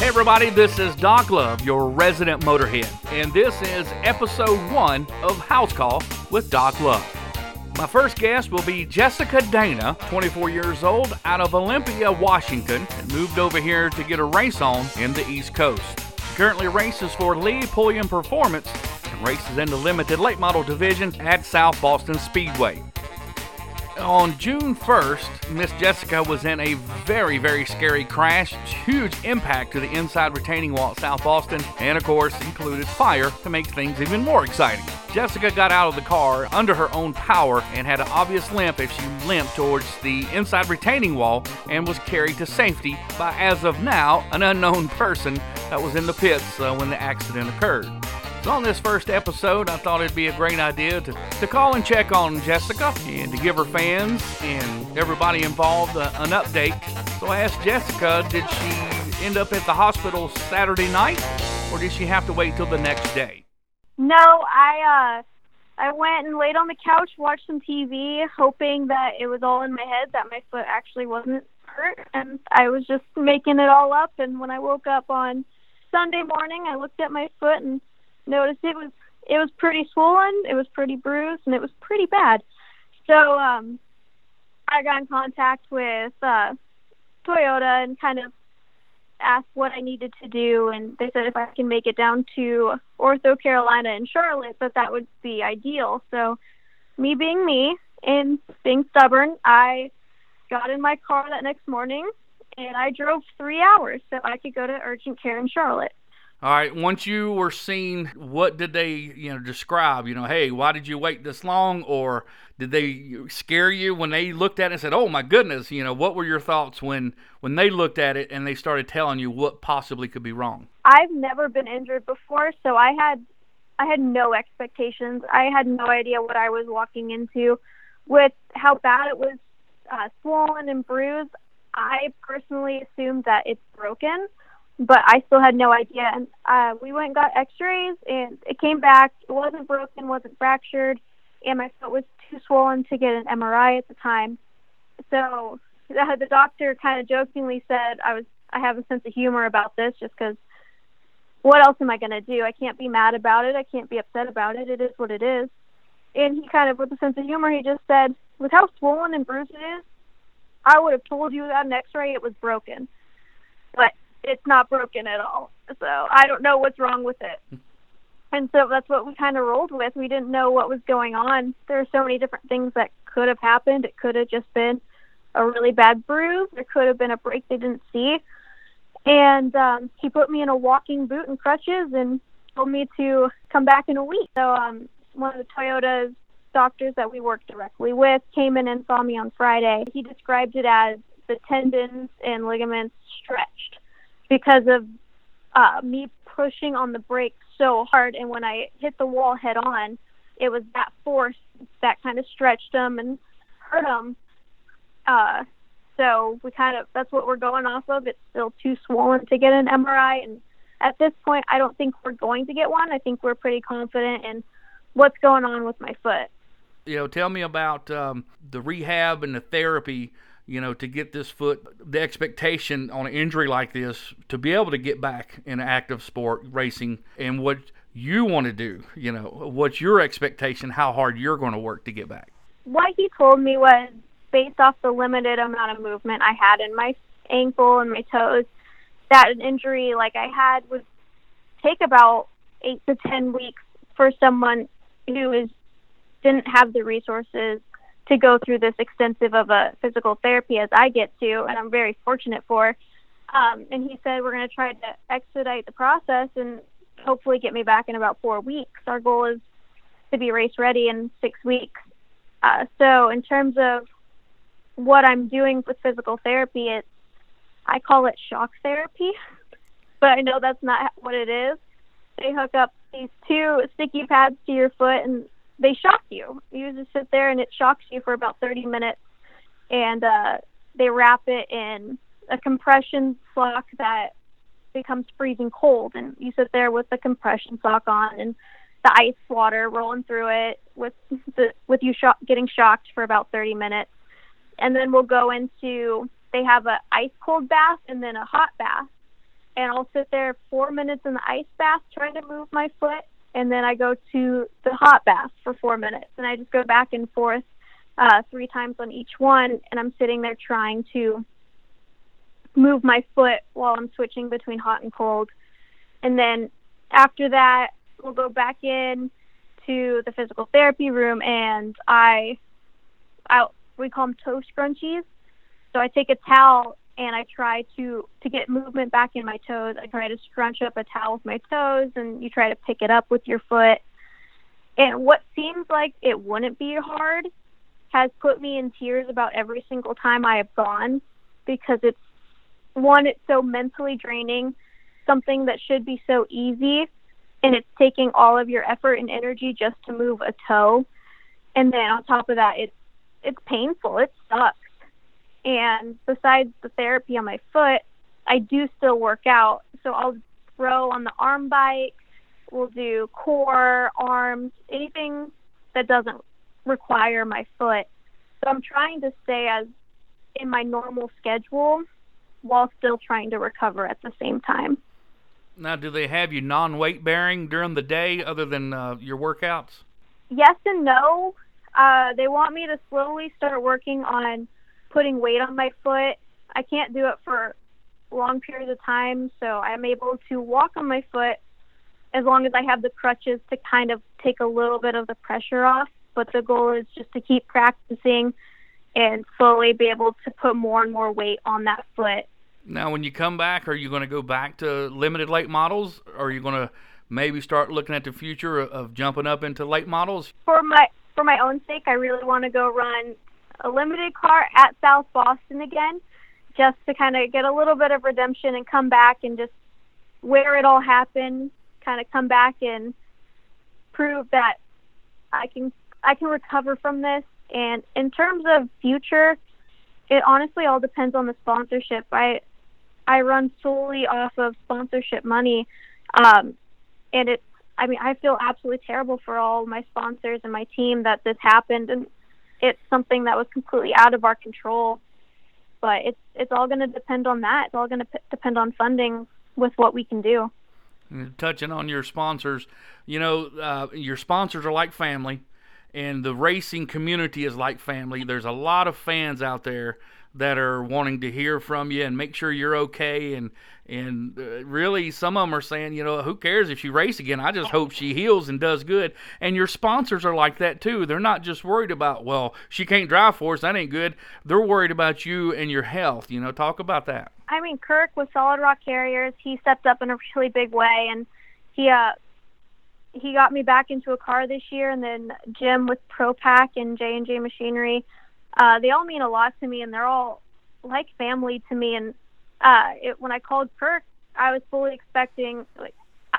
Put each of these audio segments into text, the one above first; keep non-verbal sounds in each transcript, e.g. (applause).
Hey, everybody, this is Doc Love, your resident motorhead, and this is episode one of House Call with Doc Love. My first guest will be Jessica Dana, 24 years old, out of Olympia, Washington, and moved over here to get a race on in the East Coast. She currently races for Lee Pulliam Performance and races in the limited late model division at South Boston Speedway on June 1st, Miss Jessica was in a very, very scary crash. Huge impact to the inside retaining wall at South Boston, and of course, included fire to make things even more exciting. Jessica got out of the car under her own power and had an obvious limp as she limped towards the inside retaining wall and was carried to safety by, as of now, an unknown person that was in the pits uh, when the accident occurred. On this first episode, I thought it'd be a great idea to, to call and check on Jessica and to give her fans and everybody involved uh, an update. So I asked Jessica, did she end up at the hospital Saturday night or did she have to wait till the next day? No, I uh I went and laid on the couch, watched some TV, hoping that it was all in my head that my foot actually wasn't hurt and I was just making it all up and when I woke up on Sunday morning, I looked at my foot and noticed it was it was pretty swollen, it was pretty bruised, and it was pretty bad. So um, I got in contact with uh, Toyota and kind of asked what I needed to do, and they said if I can make it down to Ortho Carolina in Charlotte, that that would be ideal. So me being me and being stubborn, I got in my car that next morning and I drove three hours so I could go to urgent care in Charlotte. All right. Once you were seen, what did they, you know, describe? You know, hey, why did you wait this long? Or did they scare you when they looked at it and said, "Oh my goodness"? You know, what were your thoughts when when they looked at it and they started telling you what possibly could be wrong? I've never been injured before, so I had I had no expectations. I had no idea what I was walking into. With how bad it was uh, swollen and bruised, I personally assumed that it's broken but I still had no idea. And uh, we went and got X-rays, and it came back. It wasn't broken, wasn't fractured, and my foot was too swollen to get an MRI at the time. So the, doctor kind of jokingly said, "I was I have a sense of humor about this, just because what else am I going to do? I can't be mad about it. I can't be upset about it. It is what it is." And he kind of, with a sense of humor, he just said, "With how swollen and bruised it is, I would have told you that X-ray it was broken." But it's not broken at all. So I don't know what's wrong with it. And so that's what we kind of rolled with. We didn't know what was going on. There are so many different things that could have happened. It could have just been a really bad bruise. There could have been a break they didn't see. And um, he put me in a walking boot and crutches and told me to come back in a week. So um, one of the Toyota's doctors that we work directly with came in and saw me on Friday. He described it as the tendons and ligaments stretched because of uh, me pushing on the brake so hard. And when I hit the wall head on, it was that force that kind of stretched them and hurt them. Uh, so we kind of that's what we're going off of. It's still too swollen to get an MRI, and at this point, I don't think we're going to get one. I think we're pretty confident in what's going on with my foot. You know, tell me about um, the rehab and the therapy you know, to get this foot, the expectation on an injury like this, to be able to get back in active sport racing and what you want to do, you know, what's your expectation, how hard you're going to work to get back? What he told me was based off the limited amount of movement I had in my ankle and my toes, that an injury like I had would take about eight to 10 weeks for someone who is didn't have the resources to go through this extensive of a physical therapy as I get to, and I'm very fortunate for. Um, and he said we're going to try to expedite the process and hopefully get me back in about four weeks. Our goal is to be race ready in six weeks. Uh, so in terms of what I'm doing with physical therapy, it's I call it shock therapy, (laughs) but I know that's not what it is. They hook up these two sticky pads to your foot and they shock you. You just sit there and it shocks you for about 30 minutes, and uh, they wrap it in a compression sock that becomes freezing cold, and you sit there with the compression sock on and the ice water rolling through it with the with you shock, getting shocked for about 30 minutes, and then we'll go into they have a ice cold bath and then a hot bath. and I'll sit there four minutes in the ice bath trying to move my foot, and then I go to the hot bath for four minutes, and I just go back and forth uh, three times on each one, and I'm sitting there trying to move my foot while I'm switching between hot and cold. And then after that, we'll go back in to the physical therapy room, and I, I we call them toe scrunchies. So I take a towel and I try to to get movement back in my toes. I try to scrunch up a towel with my toes, and you try to pick it up with your foot. And what seems like it wouldn't be hard has put me in tears about every single time I have gone because it's one, it's so mentally draining, something that should be so easy, and it's taking all of your effort and energy just to move a toe. And then on top of that, it's it's painful. It sucks. And besides the therapy on my foot, I do still work out. So I'll throw on the arm bike. We'll do core, arms, anything that doesn't require my foot. So I'm trying to stay as in my normal schedule while still trying to recover at the same time. Now, do they have you non-weight bearing during the day other than uh, your workouts? Yes and no. Uh, they want me to slowly start working on putting weight on my foot. I can't do it for long periods of time, so I'm able to walk on my foot as long as I have the crutches to kind of take a little bit of the pressure off. But the goal is just to keep practicing and slowly be able to put more and more weight on that foot. Now, when you come back, are you going to go back to limited late models? Or are you going to maybe start looking at the future of jumping up into late models? For my for my own sake, I really want to go run a limited car at South Boston again, just to kind of get a little bit of redemption and come back and just where it all happened, kind of come back and prove that I can I can recover from this and in terms of future, it honestly all depends on the sponsorship. I I run solely off of sponsorship money, um, and it's. I mean, I feel absolutely terrible for all my sponsors and my team that this happened, and it's something that was completely out of our control. But it's it's all going to depend on that. It's all going to p- depend on funding with what we can do. Touching on your sponsors, you know, uh, your sponsors are like family and the racing community is like family. There's a lot of fans out there that are wanting to hear from you and make sure you're okay. And and uh, really some of them are saying you know who cares if she race again? I just hope she heals and does good. And your sponsors are like that too. They're not just worried about well she can't drive for us. That ain't good. They're worried about you and your health you know. Talk about that. I mean kirk with solid rock carriers he stepped up in a really big way. And he uh he got me back into a car this year, and then Jim with ProPack and J and J Machinery. Uh, they all mean a lot to me, and they're all like family to me. And uh, it, when I called Kirk, I was fully expecting like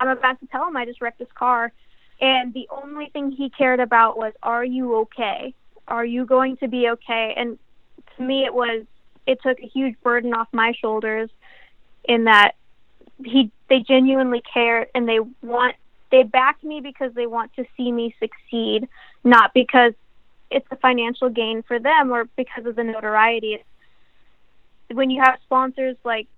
I'm about to tell him I just wrecked his car, and the only thing he cared about was, "Are you okay? Are you going to be okay?" And to me, it was it took a huge burden off my shoulders in that he they genuinely care and they want they back me because they want to see me succeed, not because it's a financial gain for them or because of the notoriety. When you have sponsors like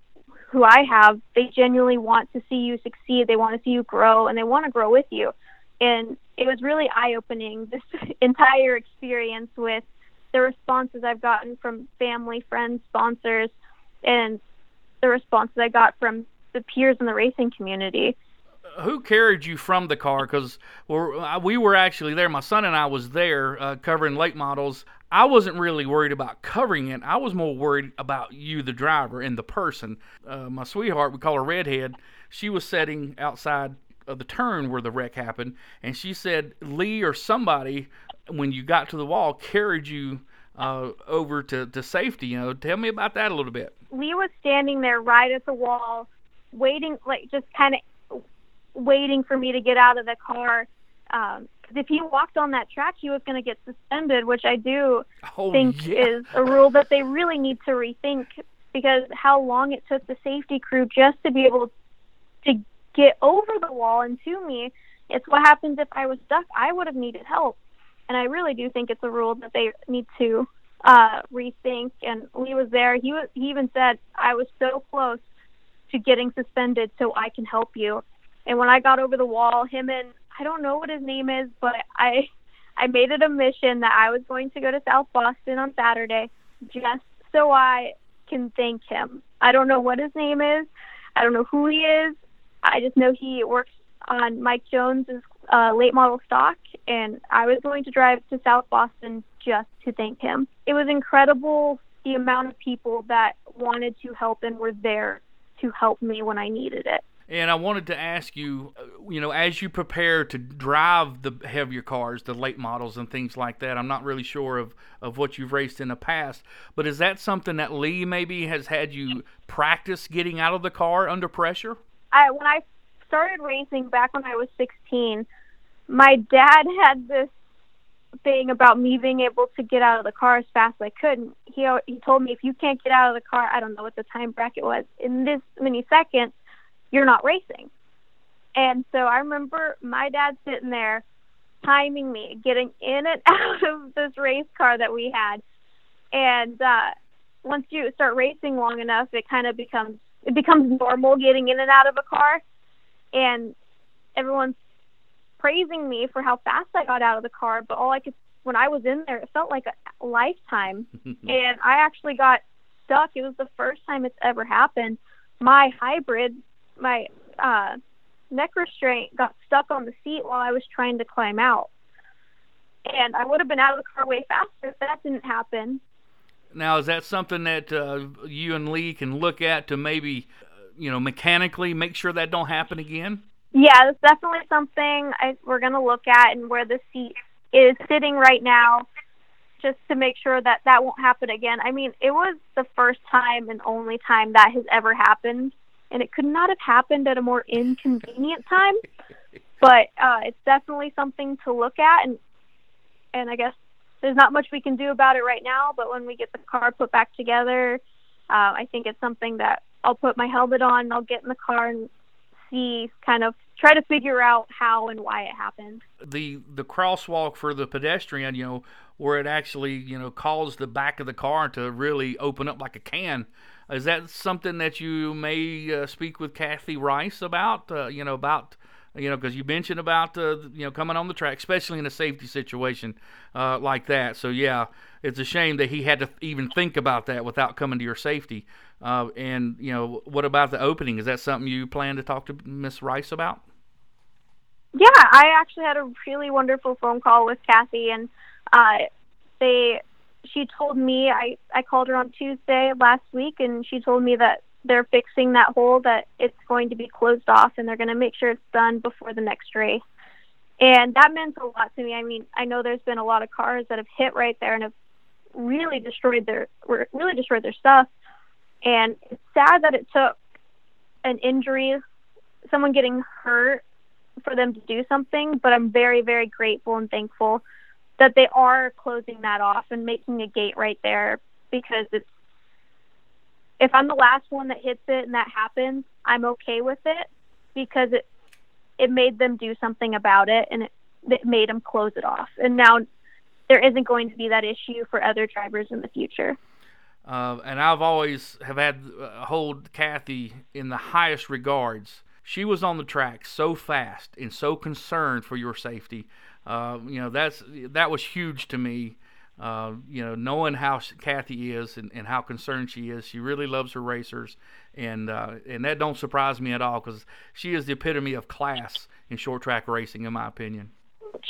who I have, they genuinely want to see you succeed. They want to see you grow and they want to grow with you. And it was really eye opening this (laughs) entire experience with the responses I've gotten from family, friends, sponsors, and the responses I got from the peers in the racing community who carried you from the car? Because uh, we were actually there. My son and I was there uh, covering late models. I wasn't really worried about covering it. I was more worried about you, the driver, and the person. Uh, my sweetheart, we call her Redhead. She was sitting outside of the turn where the wreck happened, and she said Lee or somebody, when you got to the wall, carried you uh, over to, to safety. You know, tell me about that a little bit. Lee was standing there right at the wall, waiting, like just kind of waiting for me to get out of the car. Um, cause if he walked on that track, he was going to get suspended, which I do oh, think yeah. is a rule that they really need to rethink because how long it took the safety crew just to be able to get over the wall and to me. It's what happens if I was stuck. I would have needed help. And I really do think it's a rule that they need to uh, rethink. And Lee was there. He was. He even said I was so close to getting suspended so I can help you. And when I got over the wall, him and I don't know what his name is, but I I made it a mission that I was going to go to South Boston on Saturday just so I can thank him. I don't know what his name is. I don't know who he is. I just know he works on Mike Jones's uh, late model stock, and I was going to drive to South Boston just to thank him. It was incredible the amount of people that wanted to help and were there to help me when I needed it. And I wanted to ask you, uh, you know, as you prepare to drive the heavier cars, the late models and things like that, I'm not really sure of, of what you've raced in the past, but is that something that Lee maybe has had you practice getting out of the car under pressure? I when I started racing back when I was 16, my dad (laughs) had this thing about me being able to get out of the car as fast as I could. He he told me if you can't get out of the car, I don't know what the time bracket was in this many seconds, you're not racing. And so I remember my dad sitting there timing me, getting in and (laughs) out of this race car that we had. And uh once you start racing long enough, it kind of becomes it becomes normal getting in and out of a car and everyone's praising me for how fast I got out of the car, but all I could when I was in there, it felt like a lifetime. (laughs) and I actually got stuck. It was the first time it's ever happened. My hybrid, my uh neck restraint got stuck on the seat while I was trying to climb out. And I would have been out of the car way faster if that didn't happen. Now, is that something that uh, you and Lee can look at to maybe, uh, you know, mechanically make sure that don't happen again? Yeah, it's definitely something I, we're going to look at and where the seat is sitting right now just to make sure that that won't happen again. I mean, it was the first time and only time that has ever happened, and it could not have happened at a more inconvenient time. But uh, it's definitely something to look at, and and I guess there's not much we can do about it right now. But when we get the car put back together, uh, I think it's something that I'll put my helmet on, I'll get in the car and see kind of try to figure out how and why it happened. The the crosswalk for the pedestrian, you know, where it actually, you know, caused the back of the car to really open up like a can. Is that something that you may uh, speak with Kathy Rice about? Uh, you know, about you know, because you mentioned about uh, you know coming on the track, especially in a safety situation uh, like that. So yeah, it's a shame that he had to even think about that without coming to your safety. Uh, and you know, what about the opening? Is that something you plan to talk to Miss Rice about? Yeah, I actually had a really wonderful phone call with Kathy, and uh, they she told me I I called her on Tuesday last week, and she told me that they're fixing that hole that it's going to be closed off, and they're going to make sure it's done before the next race. And that meant a lot to me. I mean, I know there's been a lot of cars that have hit right there and have really destroyed their really destroyed their stuff. And it's sad that it took an injury, someone getting hurt for them to do something, but I'm very, very grateful and thankful that they are closing that off and making a gate right there because it's if I'm the last one that hits it and that happens, I'm okay with it because it it made them do something about it and it, it made them close it off. And now there isn't going to be that issue for other drivers in the future. Uh, and I've always have had uh, hold Kathy in the highest regards. She was on the track so fast and so concerned for your safety. Uh, you know that's that was huge to me. Uh, you know, knowing how Kathy is and, and, how concerned she is, she really loves her racers, and uh, and that don't surprise me at all because she is the epitome of class in short track racing, in my opinion.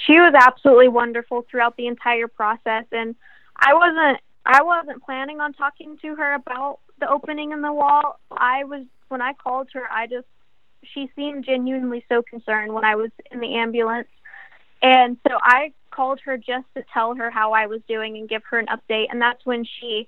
She was absolutely wonderful throughout the entire process, and I wasn't I wasn't planning on talking to her about the opening in the wall. I was when I called her, I just she seemed genuinely so concerned when I was in the ambulance. And so I called her just to tell her how I was doing and give her an update and that's when she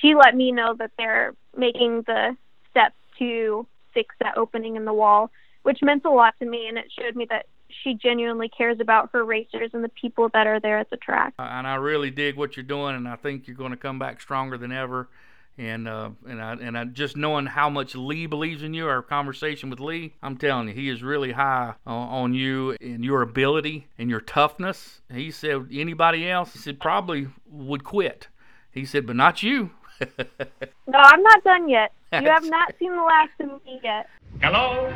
she let me know that they're making the steps to fix that opening in the wall, which meant a lot to me and it showed me that she genuinely cares about her racers and the people that are there at the track. Uh, and I really dig what you're doing, and I think you're going to come back stronger than ever. And uh, and I and I just knowing how much Lee believes in you, our conversation with Lee, I'm telling you, he is really high on, on you and your ability and your toughness. He said anybody else, he said probably would quit. He said, but not you. (laughs) No, I'm not done yet. You (laughs) have not seen the last of me yet. Hello?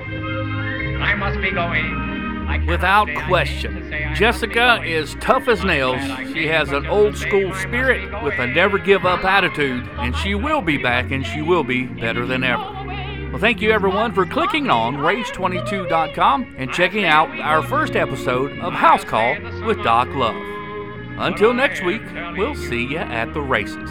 I must be going. Without question, Jessica is tough as nails. She has an old school spirit with a never give up attitude, and she will be back and she will be better than ever. Well, thank you everyone for clicking on Race22.com and checking out our first episode of House Call with Doc Love. Until next week, we'll see you at the races.